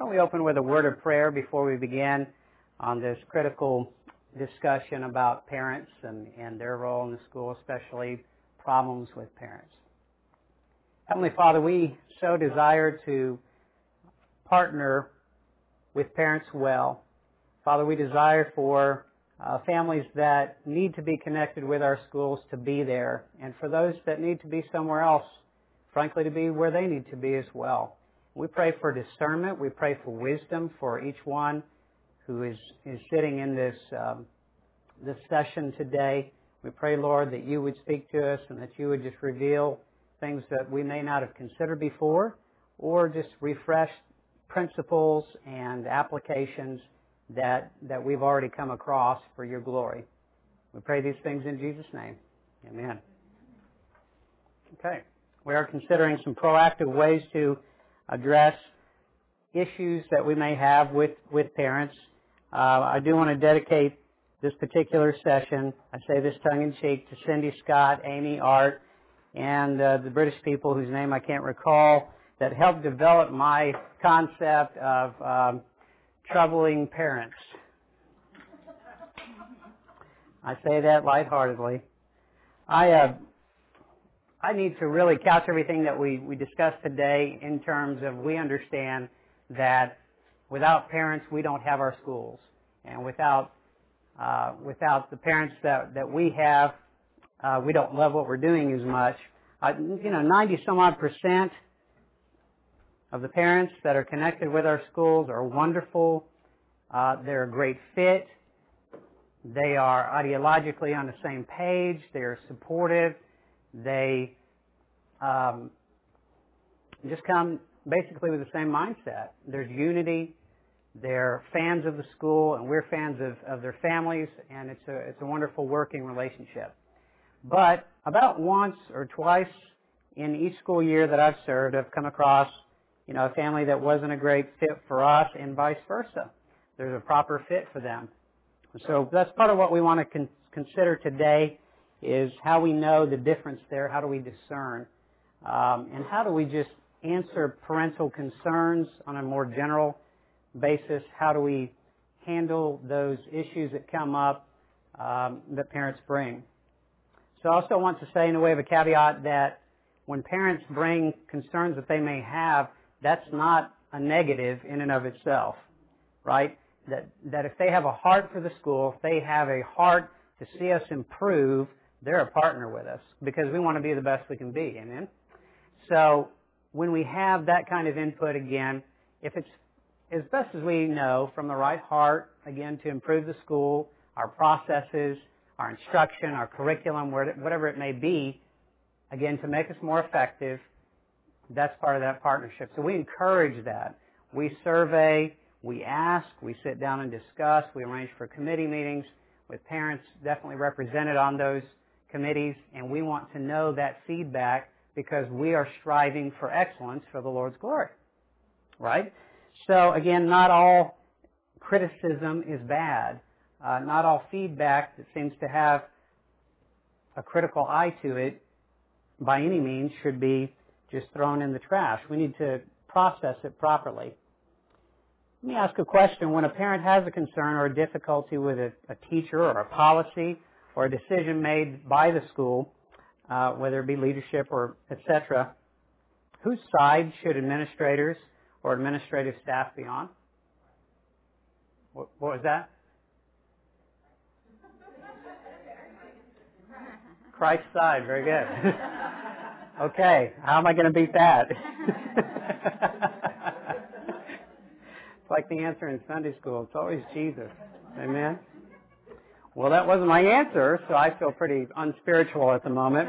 don't we open with a word of prayer before we begin on this critical discussion about parents and, and their role in the school, especially problems with parents. Heavenly Father, we so desire to partner with parents well. Father, we desire for uh, families that need to be connected with our schools to be there, and for those that need to be somewhere else, frankly, to be where they need to be as well. We pray for discernment. We pray for wisdom for each one who is, is sitting in this, um, this session today. We pray, Lord, that you would speak to us and that you would just reveal things that we may not have considered before or just refresh principles and applications that, that we've already come across for your glory. We pray these things in Jesus' name. Amen. Okay. We are considering some proactive ways to address issues that we may have with, with parents. Uh, I do want to dedicate this particular session, I say this tongue in cheek, to Cindy Scott, Amy Art, and uh, the British people whose name I can't recall that helped develop my concept of um, troubling parents. I say that lightheartedly. I uh, I need to really couch everything that we, we discussed today in terms of we understand that without parents we don't have our schools, and without uh, without the parents that that we have, uh, we don't love what we're doing as much. Uh, you know, 90 some odd percent of the parents that are connected with our schools are wonderful. Uh, they're a great fit. They are ideologically on the same page. They're supportive. They um, just come basically with the same mindset. There's unity. They're fans of the school, and we're fans of, of their families, and it's a it's a wonderful working relationship. But about once or twice in each school year that I've served, I've come across you know, a family that wasn't a great fit for us and vice versa. There's a proper fit for them. So that's part of what we want to con- consider today is how we know the difference there, how do we discern, um, and how do we just answer parental concerns on a more general basis? How do we handle those issues that come up um, that parents bring? So I also want to say in a way of a caveat that when parents bring concerns that they may have, that's not a negative in and of itself, right? That, that if they have a heart for the school, if they have a heart to see us improve, they're a partner with us because we want to be the best we can be. Amen? So when we have that kind of input again, if it's as best as we know from the right heart, again, to improve the school, our processes, our instruction, our curriculum, whatever it may be, again, to make us more effective, that's part of that partnership. So we encourage that. We survey, we ask, we sit down and discuss, we arrange for committee meetings with parents definitely represented on those committees, and we want to know that feedback because we are striving for excellence for the Lord's glory. Right? So again, not all criticism is bad. Uh, not all feedback that seems to have a critical eye to it by any means should be just thrown in the trash. We need to process it properly. Let me ask a question. When a parent has a concern or a difficulty with a, a teacher or a policy or a decision made by the school, uh, whether it be leadership or etc., whose side should administrators or administrative staff be on? What, what was that? Christ's side. Very good. Okay, how am I going to beat that? it's like the answer in Sunday school. It's always Jesus. Amen. Well, that wasn't my answer, so I feel pretty unspiritual at the moment.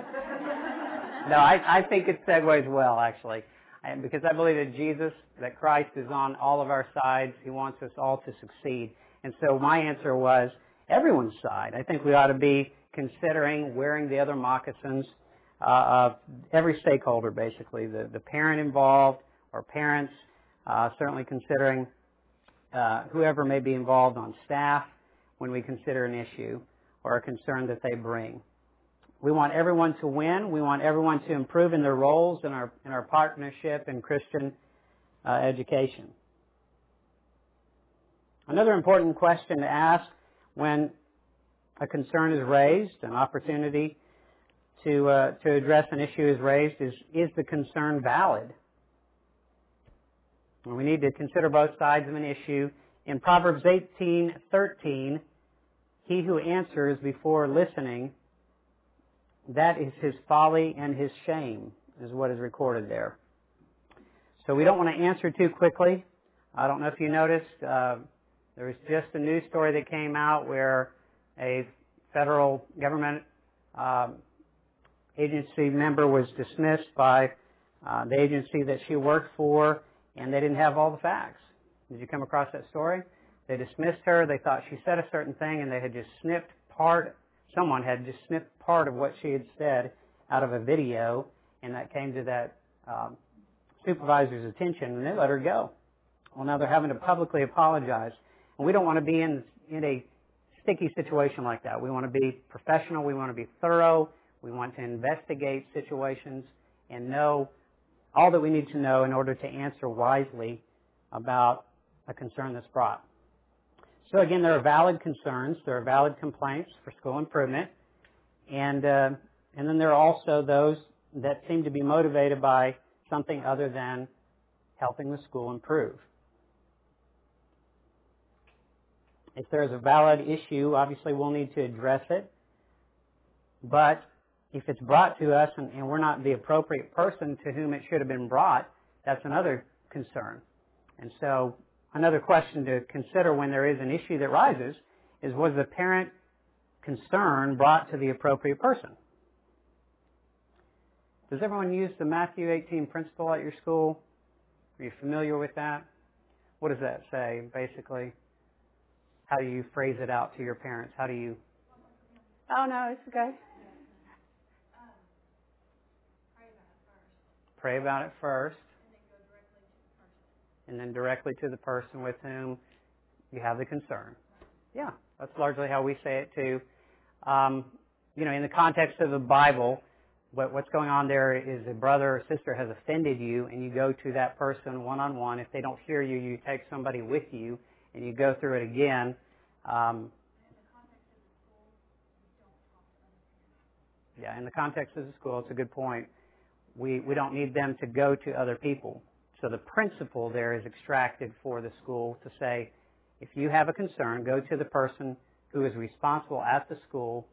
No, I, I think it segues well, actually, because I believe that Jesus, that Christ is on all of our sides. He wants us all to succeed. And so my answer was everyone's side. I think we ought to be considering wearing the other moccasins uh, of every stakeholder, basically, the, the parent involved or parents, uh, certainly considering uh, whoever may be involved on staff when we consider an issue or a concern that they bring. We want everyone to win. We want everyone to improve in their roles in our in our partnership in Christian uh, education. Another important question to ask when a concern is raised, an opportunity to, uh, to address an issue is raised is, is the concern valid? We need to consider both sides of an issue. In Proverbs 18:13, he who answers before listening, that is his folly and his shame, is what is recorded there. So we don't want to answer too quickly. I don't know if you noticed, uh, there was just a news story that came out where a federal government um, agency member was dismissed by uh, the agency that she worked for, and they didn't have all the facts. Did you come across that story? They dismissed her. They thought she said a certain thing, and they had just snipped part. Someone had just snipped part of what she had said out of a video, and that came to that um, supervisor's attention, and they let her go. Well, now they're having to publicly apologize, and we don't want to be in in a sticky situation like that. We want to be professional. We want to be thorough. We want to investigate situations and know all that we need to know in order to answer wisely about a concern that's brought. So again, there are valid concerns. There are valid complaints for school improvement. And, uh, and then there are also those that seem to be motivated by something other than helping the school improve. If there's a valid issue, obviously we'll need to address it. But if it's brought to us and, and, we're not the appropriate person to whom it should have been brought, that's another concern. And so another question to consider when there is an issue that rises is was the parent concern brought to the appropriate person? Does everyone use the Matthew 18 principle at your school? Are you familiar with that? What does that say, basically? How do you phrase it out to your parents? How do you? Oh no, it's okay. Pray about it first. And then directly to the person with whom you have the concern. Yeah, that's largely how we say it too. Um, you know, in the context of the Bible, what, what's going on there is a brother or sister has offended you, and you go to that person one on one. If they don't hear you, you take somebody with you, and you go through it again. Um, yeah, in the context of the school, it's a good point we, we don't need them to go to other people. So the principle there is extracted for the school to say, if you have a concern, go to the person who is responsible at the school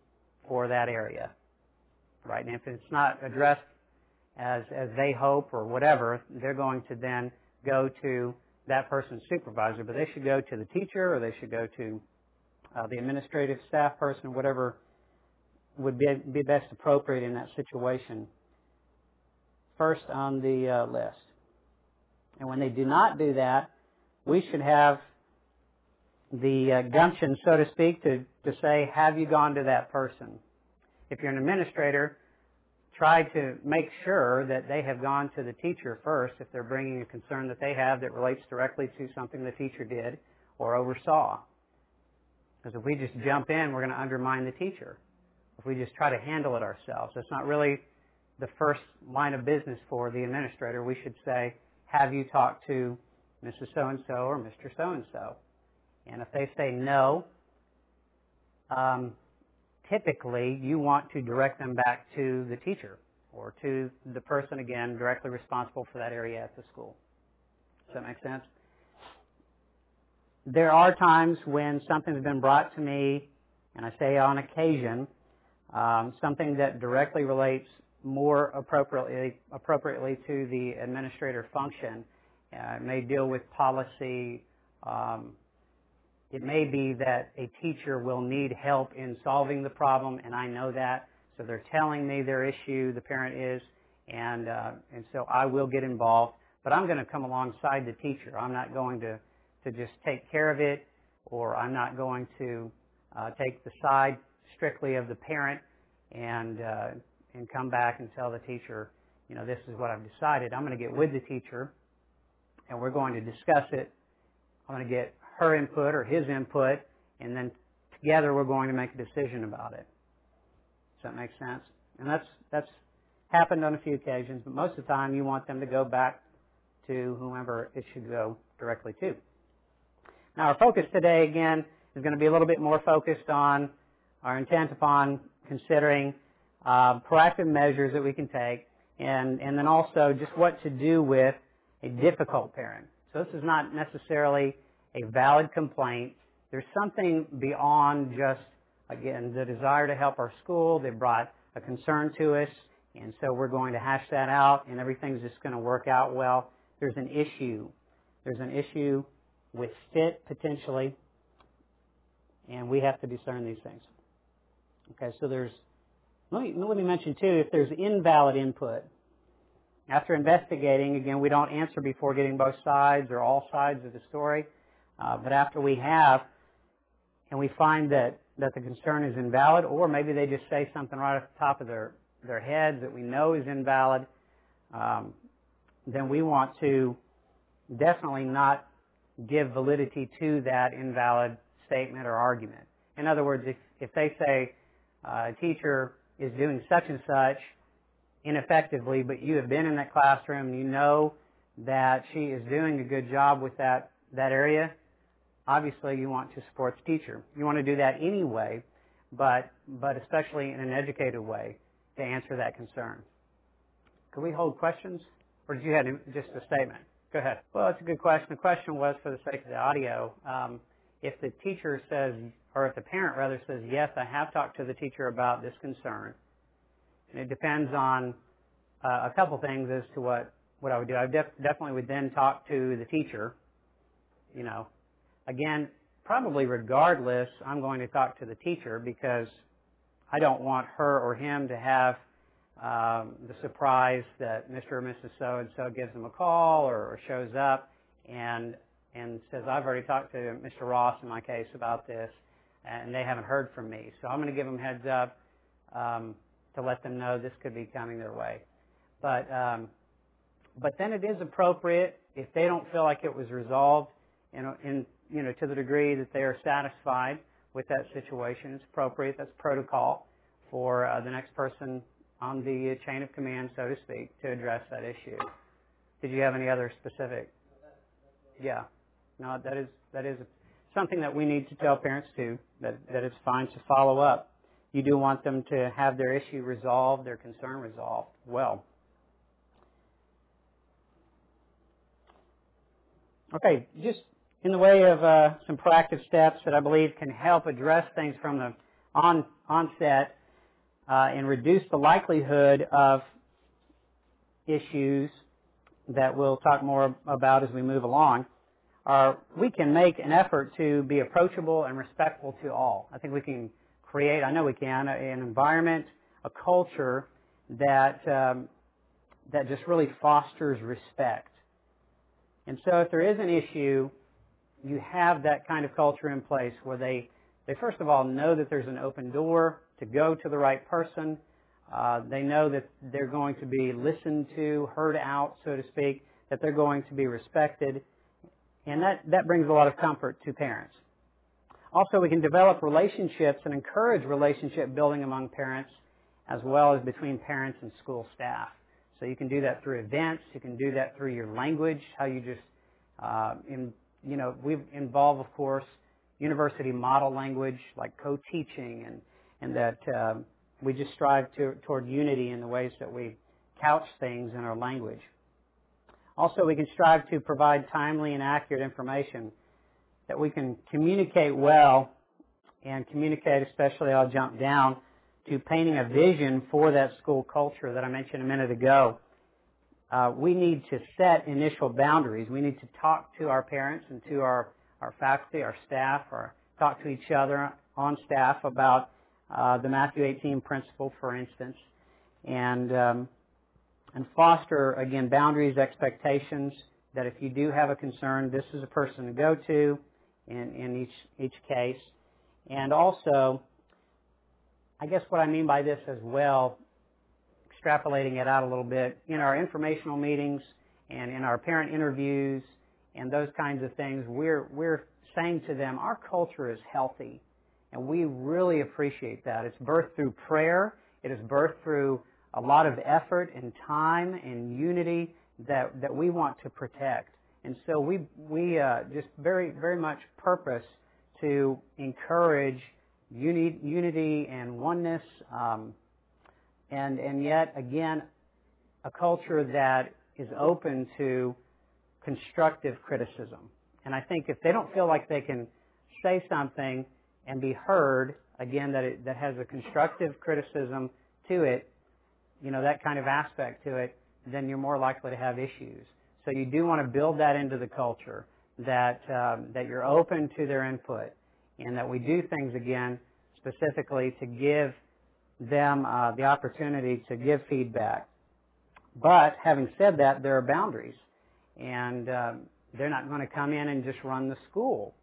for that area. Right? And if it's not addressed as, as they hope or whatever, they're going to then go to that person's supervisor, but they should go to the teacher or they should go to uh, the administrative staff person, whatever would be, be best appropriate in that situation first on the uh, list. And when they do not do that, we should have the uh, gumption, so to speak, to, to say, have you gone to that person? If you're an administrator, try to make sure that they have gone to the teacher first if they're bringing a concern that they have that relates directly to something the teacher did or oversaw. Because if we just jump in, we're going to undermine the teacher. If we just try to handle it ourselves, it's not really the first line of business for the administrator, we should say, have you talked to Mrs. So-and-so or Mr. So-and-so? And if they say no, um, typically you want to direct them back to the teacher or to the person, again, directly responsible for that area at the school. Does that make sense? There are times when something's been brought to me, and I say on occasion, um, something that directly relates more appropriately, appropriately to the administrator function. Uh, it may deal with policy. Um, it may be that a teacher will need help in solving the problem, and I know that. So they're telling me their issue, the parent is, and uh, and so I will get involved. But I'm going to come alongside the teacher. I'm not going to to just take care of it, or I'm not going to uh, take the side strictly of the parent and uh, and come back and tell the teacher, you know, this is what I've decided. I'm going to get with the teacher and we're going to discuss it. I'm going to get her input or his input and then together we're going to make a decision about it. Does that make sense? And that's, that's happened on a few occasions, but most of the time you want them to go back to whomever it should go directly to. Now, our focus today, again, is going to be a little bit more focused on our intent upon considering uh, proactive measures that we can take, and, and then also just what to do with a difficult parent. So this is not necessarily a valid complaint. There's something beyond just, again, the desire to help our school. They brought a concern to us, and so we're going to hash that out, and everything's just going to work out well. There's an issue. There's an issue with fit, potentially, and we have to discern these things. Okay, so there's, let me, let me mention too, if there's invalid input, after investigating, again, we don't answer before getting both sides or all sides of the story, uh, but after we have, and we find that, that the concern is invalid, or maybe they just say something right off the top of their, their heads that we know is invalid, um, then we want to definitely not give validity to that invalid statement or argument. In other words, if, if they say uh, teacher is doing such and such ineffectively, but you have been in that classroom and you know that she is doing a good job with that, that area, obviously you want to support the teacher. You want to do that anyway, but, but especially in an educated way to answer that concern. Could we hold questions? Or did you have just a statement? Go ahead. Well, it's a good question. The question was for the sake of the audio. Um, if the teacher says, or if the parent rather says, yes, I have talked to the teacher about this concern, and it depends on uh, a couple things as to what, what I would do. I def- definitely would then talk to the teacher. You know, again, probably regardless, I'm going to talk to the teacher because I don't want her or him to have um, the surprise that Mr. or Mrs. So and so gives them a call or, or shows up and and says, I've already talked to Mr. Ross in my case about this, and they haven't heard from me. So I'm going to give them heads up um, to let them know this could be coming their way. But um, but then it is appropriate if they don't feel like it was resolved in, in you know to the degree that they are satisfied with that situation. It's appropriate. That's protocol for uh, the next person on the chain of command, so to speak, to address that issue. Did you have any other specific? Yeah. No, that is that is something that we need to tell parents too. That that it's fine to follow up. You do want them to have their issue resolved, their concern resolved well. Okay, just in the way of uh, some proactive steps that I believe can help address things from the on onset uh, and reduce the likelihood of issues that we'll talk more about as we move along, are we can make an effort to be approachable and respectful to all. I think we can create, I know we can, an environment, a culture that um, that just really fosters respect. And so if there is an issue, you have that kind of culture in place where they, they first of all know that there's an open door to go to the right person. Uh, they know that they're going to be listened to, heard out, so to speak, that they're going to be respected. And that, that brings a lot of comfort to parents. Also, we can develop relationships and encourage relationship building among parents as well as between parents and school staff. So you can do that through events. You can do that through your language, how you just, uh, in, you know, we involve, of course, university model language like co-teaching and and that uh, we just strive to, toward unity in the ways that we couch things in our language. Also, we can strive to provide timely and accurate information that we can communicate well and communicate, especially I'll jump down to painting a vision for that school culture that I mentioned a minute ago. Uh, we need to set initial boundaries. We need to talk to our parents and to our, our faculty, our staff, or talk to each other on staff about uh, the Matthew 18 principle, for instance, and um, and foster again boundaries, expectations that if you do have a concern, this is a person to go to in in each each case, and also, I guess what I mean by this as well, extrapolating it out a little bit in our informational meetings and in our parent interviews and those kinds of things, we're we're saying to them, our culture is healthy and we really appreciate that. It's birthed through prayer. It is birthed through a lot of effort and time and unity that, that we want to protect. And so we, we uh, just very, very much purpose to encourage uni- unity and oneness, um, and, and yet, again, a culture that is open to constructive criticism. And I think if they don't feel like they can say something and be heard, again, that it, that has a constructive criticism to it, you know, that kind of aspect to it, then you're more likely to have issues. So you do want to build that into the culture, that, um, that you're open to their input, and that we do things again specifically to give them uh, the opportunity to give feedback. But having said that, there are boundaries, and um, they're not going to come in and just run the school.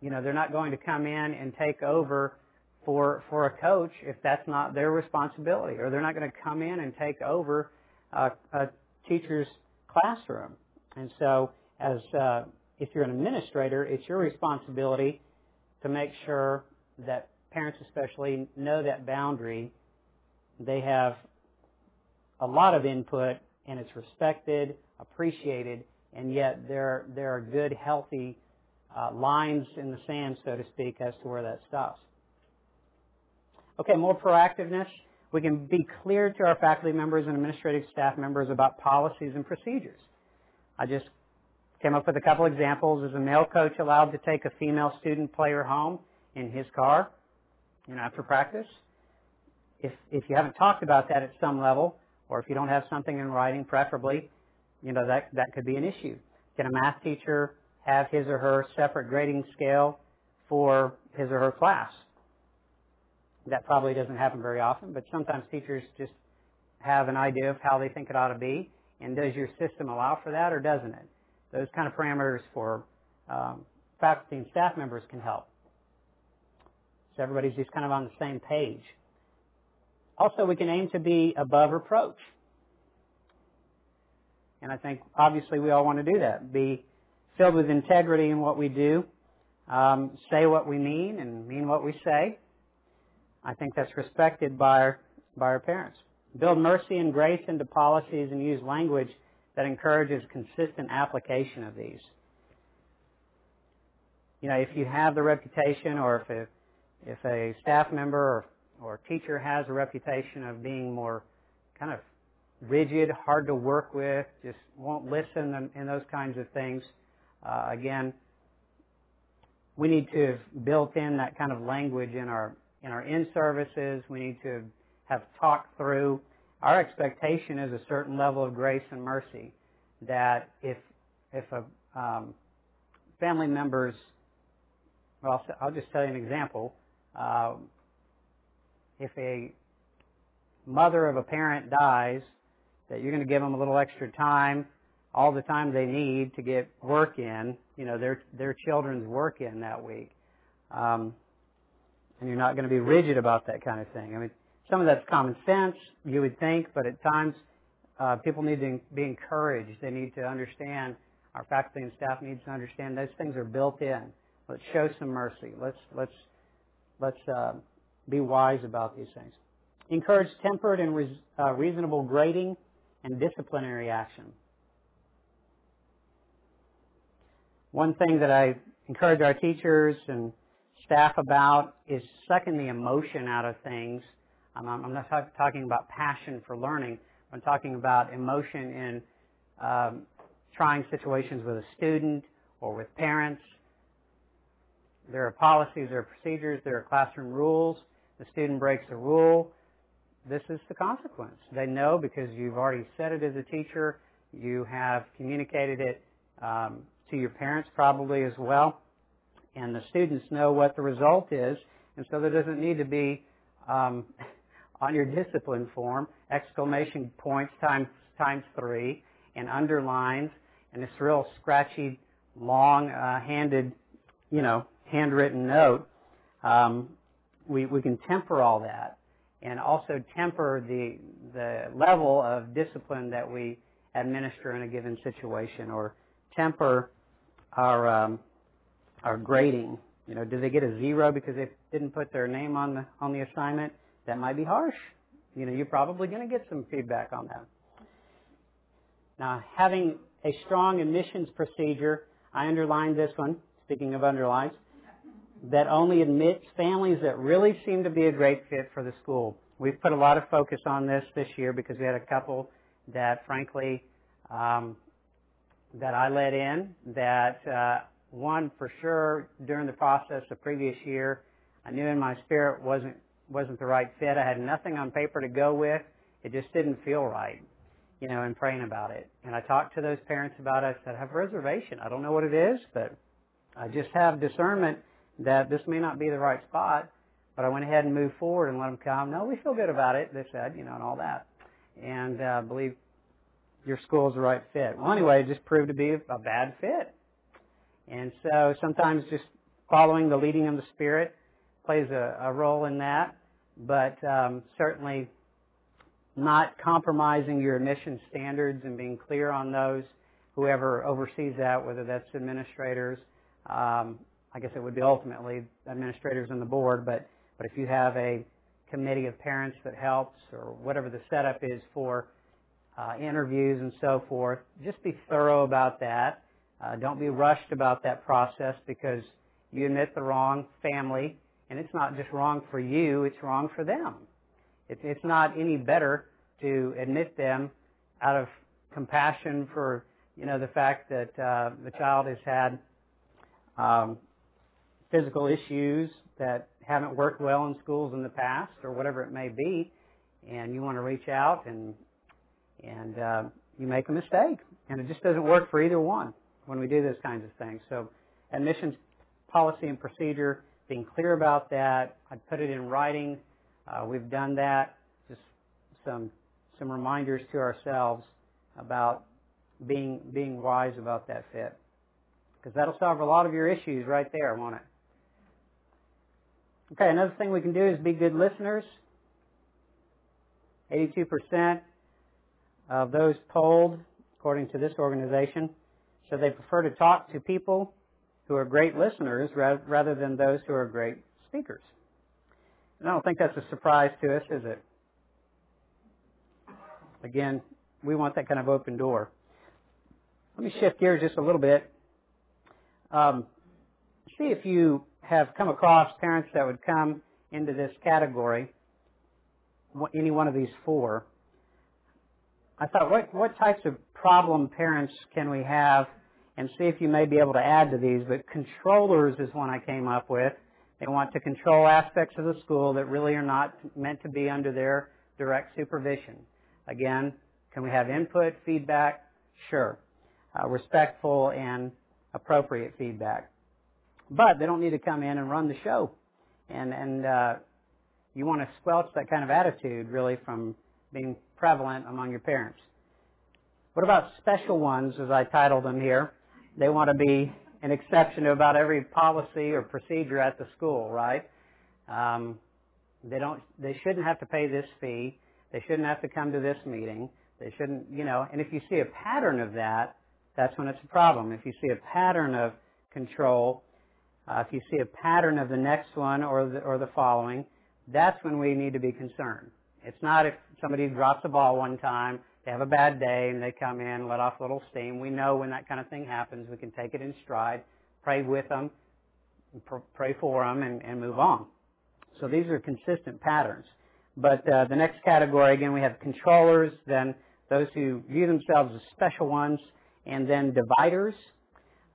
You know, they're not going to come in and take over for for a coach if that's not their responsibility, or they're not going to come in and take over uh, a teacher's classroom. And so, as uh, if you're an administrator, it's your responsibility to make sure that parents, especially, know that boundary. They have a lot of input, and it's respected, appreciated, and yet there there are good, healthy uh, lines in the sand, so to speak, as to where that stops. Okay, more proactiveness. We can be clear to our faculty members and administrative staff members about policies and procedures. I just came up with a couple examples. Is a male coach allowed to take a female student player home in his car, you know, after practice? If if you haven't talked about that at some level, or if you don't have something in writing, preferably, you know, that that could be an issue. Can a math teacher have his or her separate grading scale for his or her class? That probably doesn't happen very often, but sometimes teachers just have an idea of how they think it ought to be. And does your system allow for that or doesn't it? Those kind of parameters for um, faculty and staff members can help. So everybody's just kind of on the same page. Also, we can aim to be above reproach. And I think obviously we all want to do that. Be filled with integrity in what we do, um, say what we mean and mean what we say. I think that's respected by our, by our parents. Build mercy and grace into policies and use language that encourages consistent application of these. You know, if you have the reputation or if a, if a staff member or, or teacher has a reputation of being more kind of rigid, hard to work with, just won't listen and, those kinds of things, uh, again, we need to have built in that kind of language in our in our in services. We need to have talked through. Our expectation is a certain level of grace and mercy. That if if a um, family members, well, I'll just tell you an example. Uh, if a mother of a parent dies, that you're going to give them a little extra time, all the time they need to get work in, you know, their their children's work in that week. Um, and you're not going to be rigid about that kind of thing. I mean, some of that's common sense, you would think, but at times uh, people need to be encouraged. They need to understand. Our faculty and staff needs to understand those things are built in. Let's show some mercy. Let's let's let's uh, be wise about these things. Encourage tempered and res, uh, reasonable grading and disciplinary action. One thing that I encourage our teachers and staff about is sucking the emotion out of things. I'm, I'm not talk, talking about passion for learning. I'm talking about emotion in um, trying situations with a student or with parents. There are policies, there are procedures, there are classroom rules. The student breaks a rule. This is the consequence. They know because you've already said it as a teacher. You have communicated it um, to your parents probably as well and the students know what the result is, and so there doesn't need to be um, on your discipline form exclamation points times times three and underlines and this real scratchy, long-handed, uh, you know, handwritten note. Um, we we can temper all that, and also temper the the level of discipline that we administer in a given situation, or temper our um, our grading. You know, do they get a zero because they didn't put their name on the on the assignment? That might be harsh. You know, you're probably going to get some feedback on that. Now, having a strong admissions procedure. I underlined this one, speaking of underlines, that only admits families that really seem to be a great fit for the school. We've put a lot of focus on this this year because we had a couple that frankly, um, that I let in that, uh, one for sure during the process the previous year, I knew in my spirit wasn't, wasn't the right fit. I had nothing on paper to go with. It just didn't feel right you know, and praying about it. And I talked to those parents about it. I said, I have reservation. I don't know what it is, but I just have discernment that this may not be the right spot. But I went ahead and moved forward and let them come. No, we feel good about it. They said, you know, and all that. And uh, believe your school is the right fit. Well, anyway, it just proved to be a bad fit. And so sometimes just following the leading of the Spirit plays a, a role in that. But um, certainly not compromising your admission standards and being clear on those. Whoever oversees that, whether that's administrators, um, I guess it would be ultimately administrators and the board, but, but if you have a committee of parents that helps or whatever the setup is for uh, interviews and so forth, just be thorough about that. Uh, don't be rushed about that process because you admit the wrong family, and it's not just wrong for you, it's wrong for them. It's, it's not any better to admit them out of compassion for, you know, the fact that uh, the child has had um, physical issues that haven't worked well in schools in the past or whatever it may be, and you want to reach out and and uh, you make a mistake, and it just doesn't work for either one when we do those kinds of things. So, admissions policy and procedure, being clear about that. I'd put it in writing uh, we've done that. Just some some reminders to ourselves about being being wise about that fit, because that'll solve a lot of your issues right there, won't it? Okay, another thing we can do is be good listeners. 82% of those polled, according to this organization, so they prefer to talk to people who are great listeners rather than those who are great speakers. And I don't think that's a surprise to us, is it? Again, we want that kind of open door. Let me shift gears just a little bit. Um, see if you have come across parents that would come into this category, any one of these four. I thought, what, what types of problem parents can we have? And see if you may be able to add to these. But controllers is one I came up with. They want to control aspects of the school that really are not meant to be under their direct supervision. Again, can we have input, feedback? Sure. Uh, respectful and appropriate feedback. But they don't need to come in and run the show. And, and uh, you want to squelch that kind of attitude really from being prevalent among your parents. What about special ones, as I titled them here? They want to be an exception to about every policy or procedure at the school, right? Um, they don't. They shouldn't have to pay this fee. They shouldn't have to come to this meeting. They shouldn't, you know. And if you see a pattern of that, that's when it's a problem. If you see a pattern of control, uh, if you see a pattern of the next one or the, or the following, that's when we need to be concerned. It's not if somebody drops the ball one time they have a bad day and they come in, let off a little steam. We know when that kind of thing happens, we can take it in stride, pray with them, pray for them, and, and move on. So these are consistent patterns. But uh, the next category, again, we have controllers, then those who view themselves as special ones, and then dividers.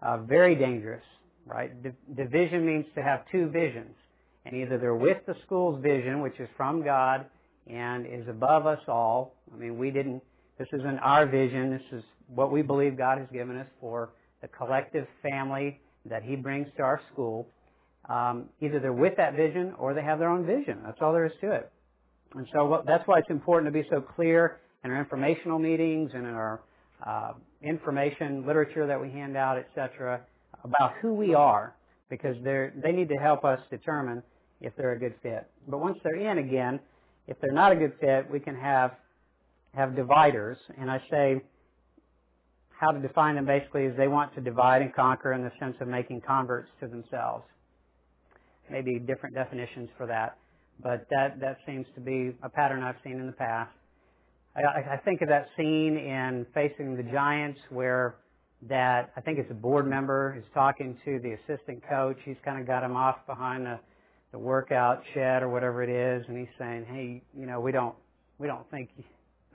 Uh, very dangerous, right? division means to have two visions. And either they're with the school's vision, which is from God and is above us all. I mean, we didn't this isn't our vision. This is what we believe God has given us for the collective family that He brings to our school. Um, either they're with that vision or they have their own vision. That's all there is to it. And so that's why it's important to be so clear in our informational meetings and in our uh, information literature that we hand out, etc., about who we are, because they need to help us determine if they're a good fit. But once they're in again, if they're not a good fit, we can have have dividers, and I say how to define them basically is they want to divide and conquer in the sense of making converts to themselves. Maybe different definitions for that, but that, that seems to be a pattern I've seen in the past. I, I think of that scene in Facing the Giants where that I think it's a board member is talking to the assistant coach. He's kind of got him off behind the the workout shed or whatever it is, and he's saying, "Hey, you know, we don't we don't think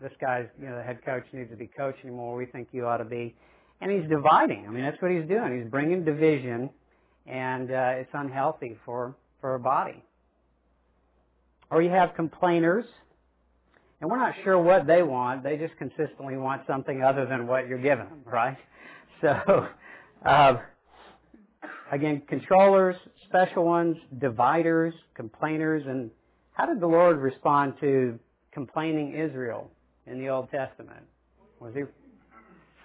this guy's you know the head coach needs to be coach anymore. We think you ought to be." And he's dividing. I mean, that's what he's doing. He's bringing division, and uh, it's unhealthy for for a body. Or you have complainers, and we're not sure what they want. They just consistently want something other than what you're giving them, right? So, uh, again, controllers, special ones, dividers, complainers, and how did the Lord respond to complaining Israel in the Old Testament? Was he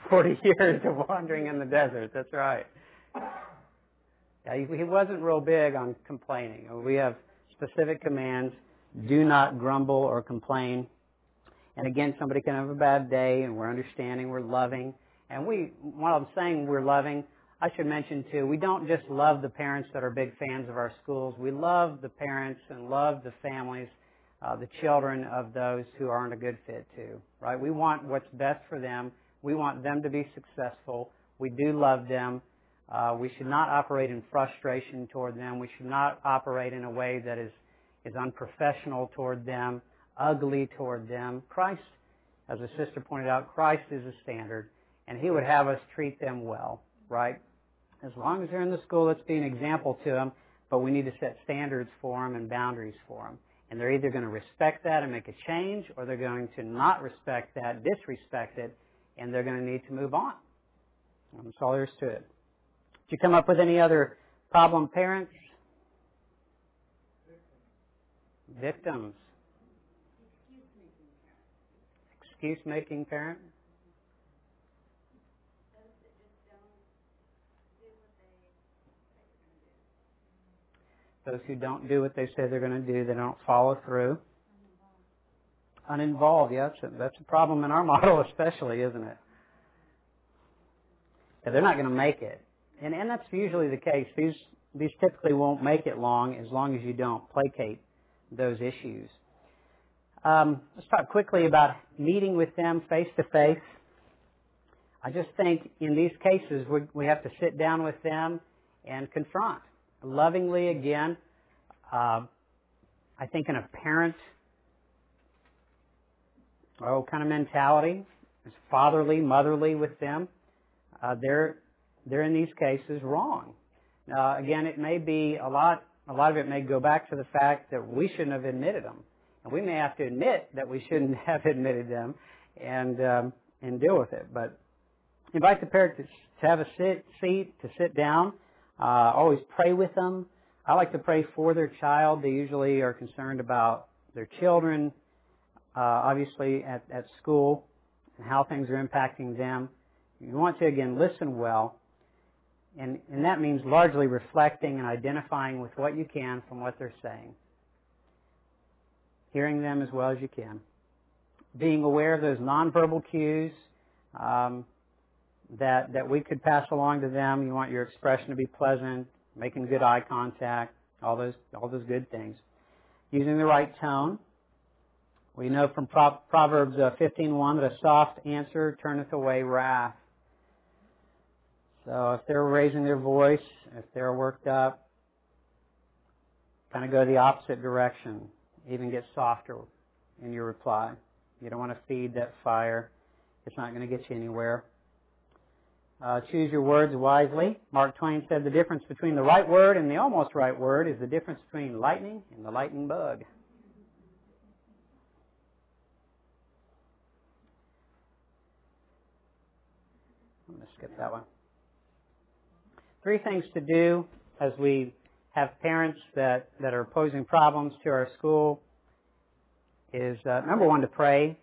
40 years of wandering in the desert? That's right. Yeah, he wasn't real big on complaining. We have specific commands. Do not grumble or complain. And again, somebody can have a bad day and we're understanding, we're loving. And we, while I'm saying we're loving, I should mention too, we don't just love the parents that are big fans of our schools. We love the parents and love the families, uh, the children of those who aren't a good fit too, right? We want what's best for them. We want them to be successful. We do love them. Uh, we should not operate in frustration toward them. We should not operate in a way that is, is unprofessional toward them, ugly toward them. Christ, as a sister pointed out, Christ is a standard, and He would have us treat them well, right? As long as they're in the school, let's be an example to them, but we need to set standards for them and boundaries for them. And they're either going to respect that and make a change, or they're going to not respect that, disrespect it, and they're going to need to move on. That's all there is to it. Did you come up with any other problem parents? Victims. Excuse making. Parent? Those who don't do what they say they're going to do, they don't follow through. Uninvolved, yeah, that's a, that's a problem in our model, especially, isn't it? Yeah, they're not going to make it. And, and that's usually the case. These, these typically won't make it long as long as you don't placate those issues. Um, let's talk quickly about meeting with them face to face. I just think in these cases we, we have to sit down with them and confront lovingly again. Uh, I think in a parent oh kind of mentality, it's fatherly, motherly with them. Uh, they're they're in these cases wrong. Uh, again, it may be a lot. A lot of it may go back to the fact that we shouldn't have admitted them, and we may have to admit that we shouldn't have admitted them, and um, and deal with it. But invite the parent to, to have a sit, seat, to sit down. Uh, always pray with them. I like to pray for their child. They usually are concerned about their children, uh, obviously at, at school, and how things are impacting them. You want to again listen well and, and that means largely reflecting and identifying with what you can from what they're saying. Hearing them as well as you can. Being aware of those nonverbal cues um, that, that we could pass along to them. You want your expression to be pleasant, making good eye contact, all those, all those good things. Using the right tone. We know from Proverbs uh, 15.1 that a soft answer turneth away wrath. So if they're raising their voice, if they're worked up, kind of go the opposite direction. Even get softer in your reply. You don't want to feed that fire. It's not going to get you anywhere. Uh, choose your words wisely. Mark Twain said the difference between the right word and the almost right word is the difference between lightning and the lightning bug. I'm going to skip that one. Three things to do as we have parents that, that are posing problems to our school is uh, number one to pray.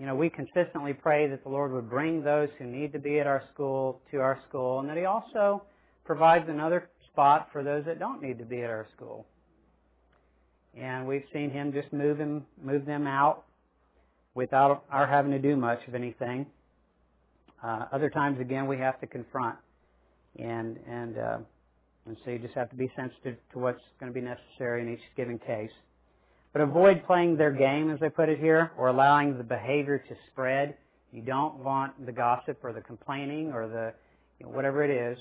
You know, we consistently pray that the Lord would bring those who need to be at our school to our school, and that He also provides another spot for those that don't need to be at our school. And we've seen Him just move him, move them out without our having to do much of anything. Uh, other times, again, we have to confront and and uh, and so you just have to be sensitive to what's going to be necessary in each given case. But avoid playing their game, as they put it here, or allowing the behavior to spread. You don't want the gossip or the complaining or the you know, whatever it is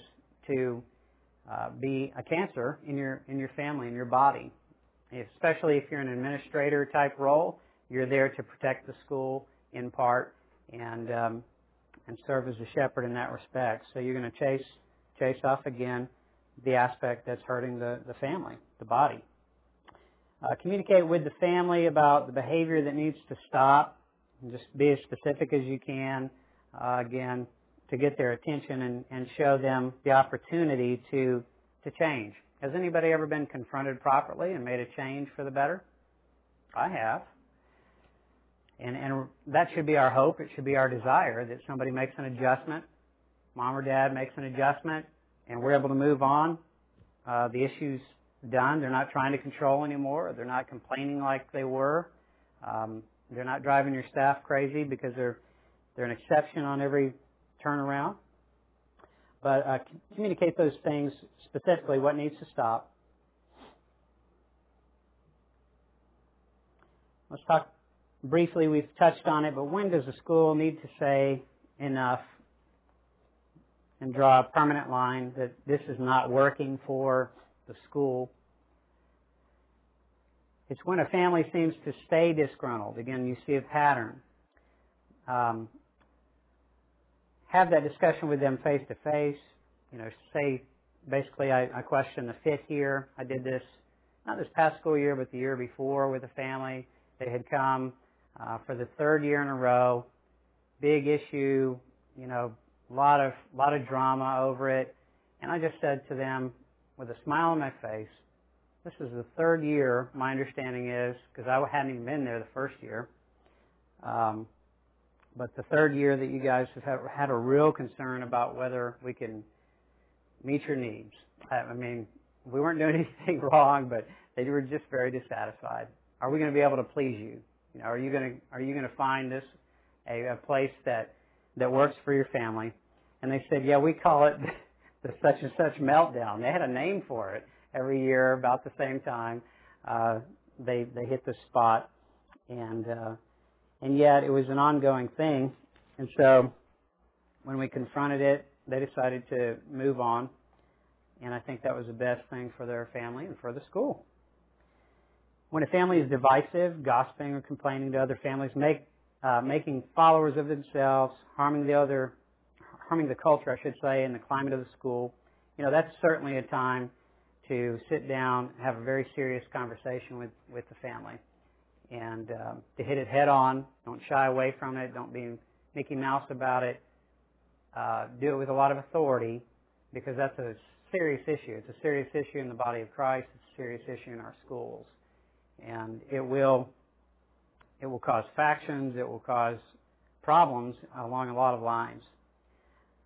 to uh, be a cancer in your in your family in your body. Especially if you're an administrator type role, you're there to protect the school in part and um, and serve as a shepherd in that respect. So you're going to chase chase off again the aspect that's hurting the, the family, the body. Uh, communicate with the family about the behavior that needs to stop. And just be as specific as you can. Uh, again, to get their attention and, and show them the opportunity to to change. Has anybody ever been confronted properly and made a change for the better? I have. And, and that should be our hope. It should be our desire that somebody makes an adjustment, mom or dad makes an adjustment, and we're able to move on. Uh, the issue's done. They're not trying to control anymore. They're not complaining like they were. Um, they're not driving your staff crazy because they're they're an exception on every turnaround. But uh, communicate those things specifically. What needs to stop. Let's talk briefly, we've touched on it, but when does a school need to say enough and draw a permanent line that this is not working for the school? It's when a family seems to stay disgruntled. Again, you see a pattern. Um, have that discussion with them face to face. You know, say basically I, I question the fifth year. I did this not this past school year, but the year before with a family. They had come uh, for the third year in a row. Big issue, you know, a lot of lot of drama over it. And I just said to them with a smile on my face, this is the third year, my understanding is, because I hadn't even been there the first year. Um, but the third year that you guys have had a real concern about whether we can meet your needs. I mean, we weren't doing anything wrong, but they were just very dissatisfied. Are we going to be able to please you? You know, are you going to are you going to find this a, a place that that works for your family? And they said, yeah, we call it the such and such meltdown. They had a name for it every year about the same time. Uh, they they hit the spot, and uh, and yet it was an ongoing thing. And so when we confronted it, they decided to move on, and I think that was the best thing for their family and for the school. When a family is divisive, gossiping or complaining to other families, make, uh, making followers of themselves, harming the other, harming the culture, I should say, and the climate of the school, you know, that's certainly a time to sit down, have a very serious conversation with, with the family. And uh, to hit it head on, don't shy away from it, don't be Mickey Mouse about it. Uh, do it with a lot of authority because that's a serious issue. It's a serious issue in the body of Christ. It's a serious issue in our schools and it will it will cause factions, it will cause problems along a lot of lines.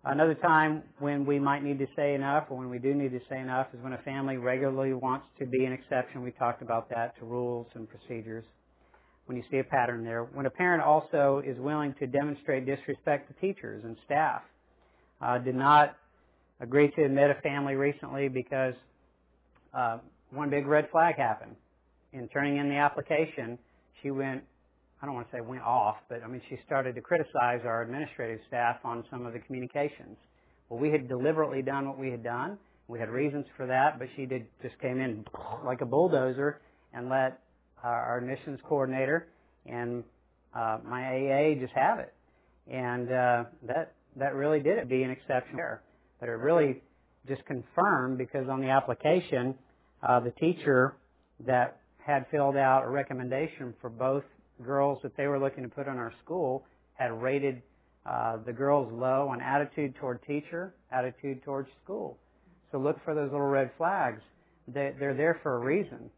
Another time when we might need to say enough, or when we do need to say enough, is when a family regularly wants to be an exception. We talked about that to rules and procedures. When you see a pattern there, when a parent also is willing to demonstrate disrespect to teachers and staff, uh, did not agree to admit a family recently because uh, one big red flag happened in turning in the application, she went, I don't want to say went off, but I mean, she started to criticize our administrative staff on some of the communications. Well, we had deliberately done what we had done. We had reasons for that, but she did just came in like a bulldozer and let our admissions coordinator and uh, my AA just have it. And uh, that that really did it be an exception there. But it really just confirmed because on the application, uh, the teacher that had filled out a recommendation for both girls that they were looking to put in our school, had rated uh, the girls low on attitude toward teacher, attitude towards school. So look for those little red flags. They, they're there for a reason.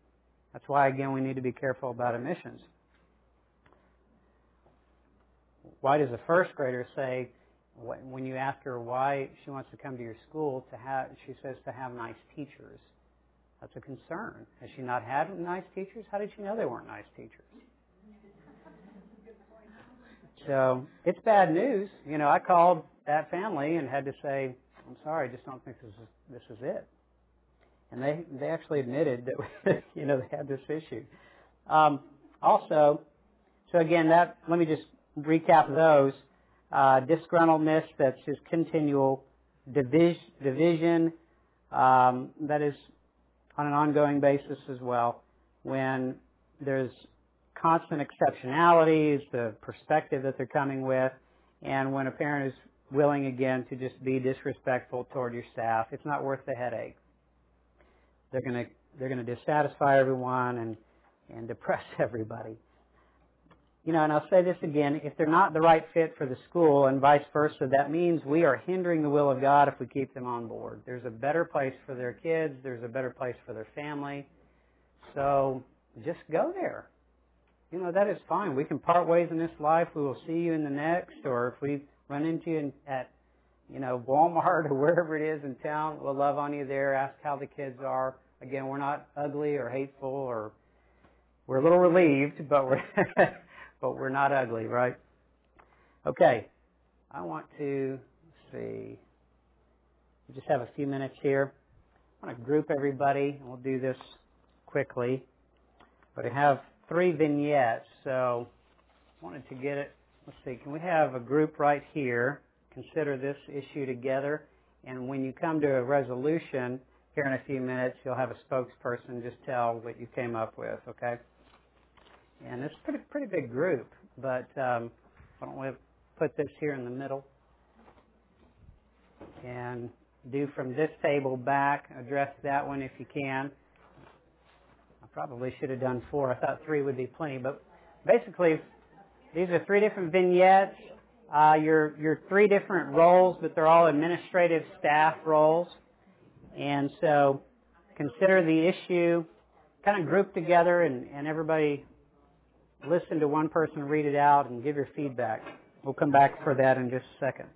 That's why, again, we need to be careful about admissions. Why does a first grader say, when you ask her why she wants to come to your school, to have, she says to have nice teachers. That's a concern. Has she not had nice teachers? How did she know they weren't nice teachers? So it's bad news. You know, I called that family and had to say, "I'm sorry, I just don't think this is this is it." And they they actually admitted that you know they had this issue. Um, also, so again, that let me just recap those. Uh, disgruntledness, that's just continual division, division um, that is on an ongoing basis as well. When there's constant exceptionalities, the perspective that they're coming with, and when a parent is willing again to just be disrespectful toward your staff, it's not worth the headache. They're going to they're going to dissatisfy everyone and and depress everybody. You know, and I'll say this again, if they're not the right fit for the school and vice versa, that means we are hindering the will of God if we keep them on board. There's a better place for their kids, there's a better place for their family. So just go there. You know, that is fine. We can part ways in this life. We will see you in the next, or if we run into you at, you know, Walmart or wherever it is in town, we'll love on you there, ask how the kids are. Again, we're not ugly or hateful or we're a little relieved, but we're but we're not ugly, right? Okay. I want to see. We just have a few minutes here. I want to group everybody, and we'll do this quickly. But I have three vignettes, so I wanted to get it. Let's see. Can we have a group right here? Consider this issue together, and when you come to a resolution here in a few minutes, you'll have a spokesperson just tell what you came up with. Okay? And it's a pretty, pretty big group, but um, why don't we put this here in the middle and do from this table back, address that one if you can. Probably should have done four. I thought three would be plenty, but basically, these are three different vignettes. Uh, your your three different roles, but they're all administrative staff roles, and so consider the issue kind of grouped together, and, and everybody listen to one person read it out and give your feedback. We'll come back for that in just a second.